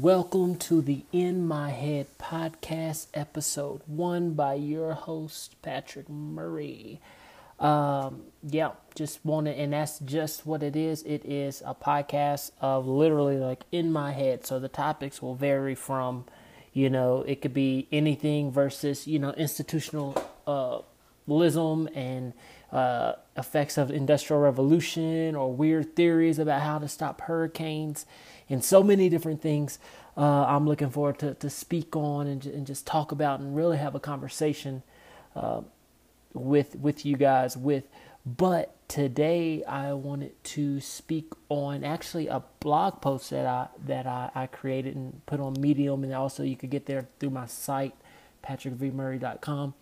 Welcome to the In My Head podcast, episode one, by your host, Patrick Murray. Um, yeah, just wanted, and that's just what it is. It is a podcast of literally like in my head. So the topics will vary from, you know, it could be anything versus, you know, institutional, uh, and uh, effects of industrial revolution or weird theories about how to stop hurricanes and so many different things uh, I'm looking forward to, to speak on and, and just talk about and really have a conversation uh, with with you guys with. But today I wanted to speak on actually a blog post that I that I, I created and put on Medium, and also you could get there through my site patrickvmurray.com.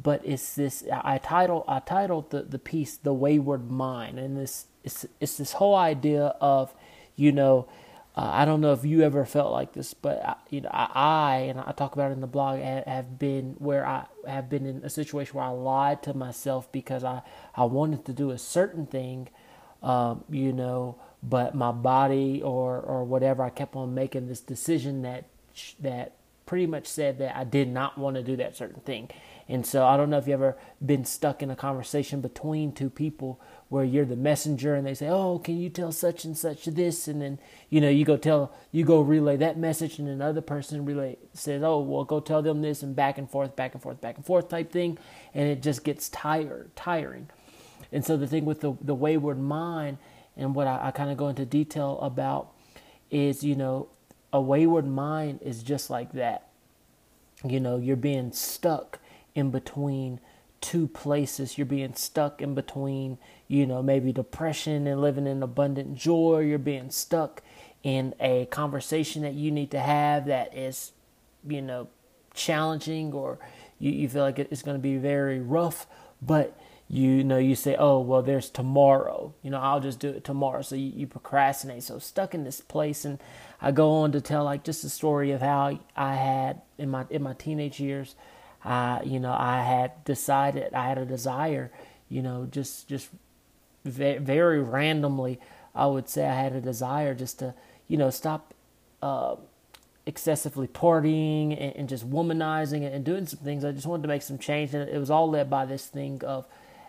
But it's this I title I titled the, the piece "The Wayward Mind," and this it's it's this whole idea of you know, uh, I don't know if you ever felt like this, but I, you know, I, I, and I talk about it in the blog have been where I have been in a situation where I lied to myself because I I wanted to do a certain thing, um, you know, but my body or or whatever I kept on making this decision that that pretty much said that I did not want to do that certain thing. And so I don't know if you've ever been stuck in a conversation between two people where you're the messenger and they say, "Oh, can you tell such and such this?" and then you know you go tell you go relay that message, and another person relay says, "Oh, well, go tell them this," and back and forth, back and forth, back and forth type thing, and it just gets tired, tiring. And so the thing with the the wayward mind and what I, I kind of go into detail about is, you know, a wayward mind is just like that. You know, you're being stuck in between two places. You're being stuck in between, you know, maybe depression and living in abundant joy. You're being stuck in a conversation that you need to have that is, you know, challenging or you, you feel like it's going to be very rough, but you know, you say, oh, well, there's tomorrow. You know, I'll just do it tomorrow. So you, you procrastinate. So stuck in this place. And I go on to tell like just a story of how I had in my in my teenage years, uh, you know, I had decided I had a desire, you know, just just very, very randomly, I would say I had a desire just to, you know, stop uh, excessively partying and, and, just womanizing and doing some things. I just wanted to make some change, and it was all led by this thing of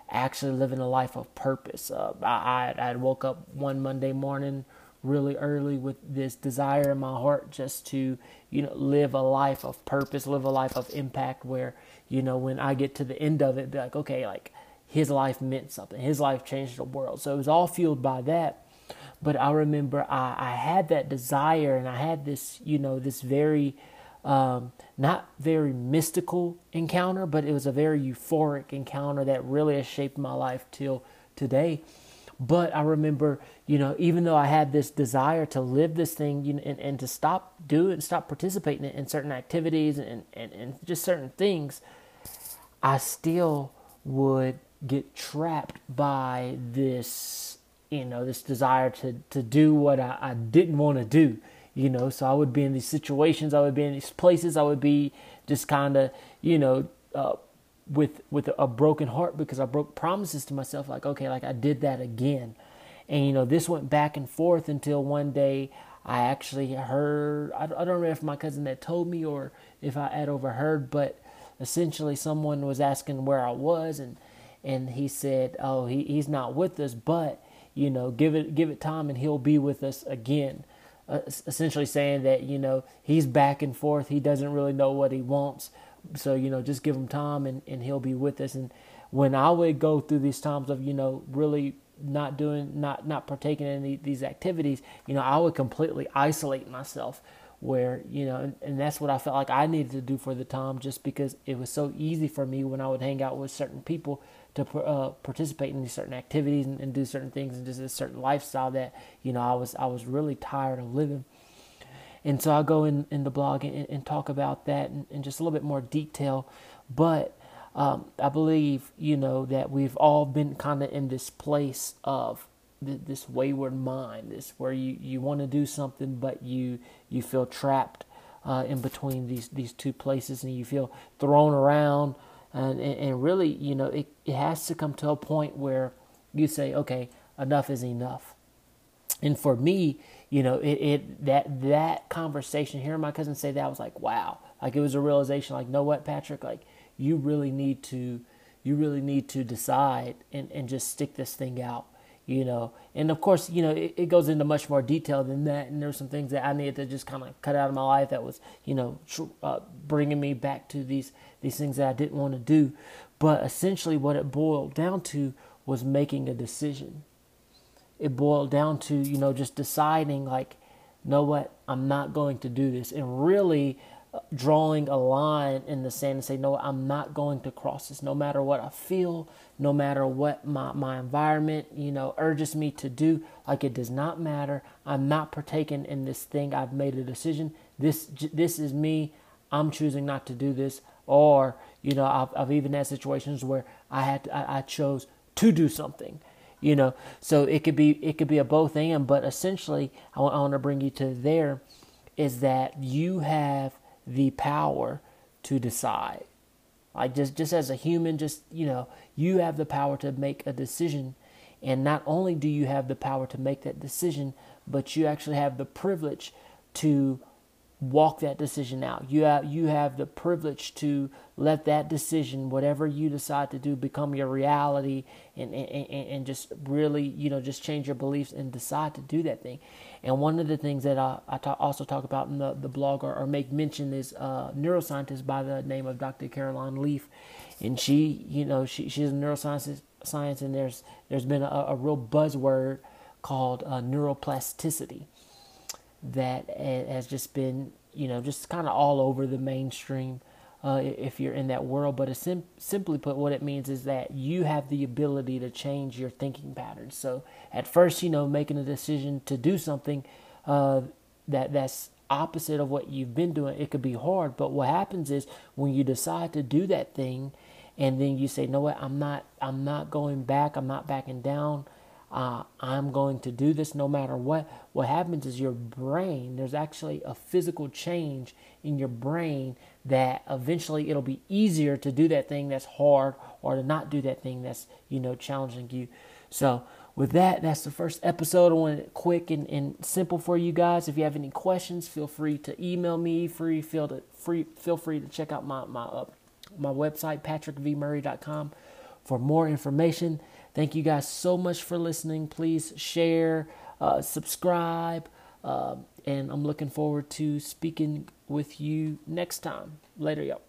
actually living a life of purpose. Uh, I, I, I woke up one Monday morning really early with this desire in my heart just to you know live a life of purpose live a life of impact where you know when i get to the end of it be like okay like his life meant something. His life changed the world. So it was all fueled by that. But i remember i, I had that desire and i had this you know this very um, not very mystical encounter but it was a very euphoric encounter that really has shaped my life till today but I remember, you know, even though I had this desire to live this thing you know, and, and to stop doing, stop participating in certain activities and, and, and just certain things, I still would get trapped by this, you know, this desire to, to do what I, I didn't want to do, you know. So I would be in these situations, I would be in these places, I would be just kind of, you know, uh, with with a broken heart because I broke promises to myself like okay like I did that again. And you know this went back and forth until one day I actually heard I, don't remember if my cousin had told me or if I had overheard but essentially someone was asking where I was and and he said oh he, he's not with us but you know give it give it time and he'll be with us again. Uh, essentially saying that you know he's back and forth. He doesn't really know what he wants so, you know, just give him time and, and he'll be with us. And when I would go through these times of, you know, really not doing, not, not partaking in these activities, you know, I would completely isolate myself where, you know, and, and that's what I felt like I needed to do for the time just because it was so easy for me when I would hang out with certain people to uh, participate in these certain activities and, and do certain things and just a certain lifestyle that, you know, I was, I was really tired of living. And so I'll go in, in the blog and, and talk about that in, in, just a little bit more detail. But um, I believe, you know, that we've all been kind of in this place of th- this wayward mind, this where you, you want to do something, but you, you feel trapped uh, in between these, these two places and you feel thrown around. And, and, and really, you know, it, it has to come to a point where you say, okay, enough is enough and for me, you know, it, it that that conversation, hearing my cousin say that, I was like, wow, like it was a realization, like, know what, Patrick, like you really need to, you really need to decide and and just stick this thing out, you know. And of course, you know, it, it goes into much more detail than that, and there's some things that I needed to just kind of cut out of my life that was, you know, uh, bringing me back to these these things that I didn't want to do. But essentially, what it boiled down to was making a decision it boiled down to you know just deciding like know what? I'm not going to do this and really uh, drawing a line in the sand and say no i'm not going to cross this. No matter what i feel no matter what my, my environment you know urges me to do like it does not matter. I'm not partaking in this thing. I've made a decision. This this is me. I'm choosing not to do this. Or you know i've, I've even had situations where i had to, I, I chose to do something you know? So it could be it could be a both and but essentially I want, I want to bring you to there is that you have the power to decide. Like just just as a human just you know you have the power to make a decision. And not only do you have the power to make that decision but you actually have the privilege to walk that decision out. You have you have the privilege to let that decision, whatever you decide to do, become your reality, and and, and just really you know just change your beliefs and decide to do that thing. And one of the things that I, I also talk about in the, the blog or, or make mention is a neuroscientist by the name of Dr. Caroline Leaf, and she you know she she's a neuroscience science and there's there's been a, a real buzzword called uh, neuroplasticity that has just been, you know, just kind of all over the mainstream uh, if you're in that world. But sim- simply put, what it means is that you have the ability to change your thinking patterns. So at first, you know, making a decision to do something uh, that that's opposite of what you've been doing, it could be hard. But what happens is when you decide to do that thing, and then you say, "No, what? I'm not. I'm not going back. I'm not backing down." Uh, I'm going to do this no matter what. What happens is your brain, there's actually a physical change in your brain that eventually it'll be easier to do that thing that's hard or to not do that thing that's, you know, challenging you. So, with that, that's the first episode. I want it quick and, and simple for you guys. If you have any questions, feel free to email me. Free feel to free feel free to check out my my uh, my website patrickvmurray.com for more information. Thank you guys so much for listening. Please share, uh, subscribe, uh, and I'm looking forward to speaking with you next time. Later, y'all.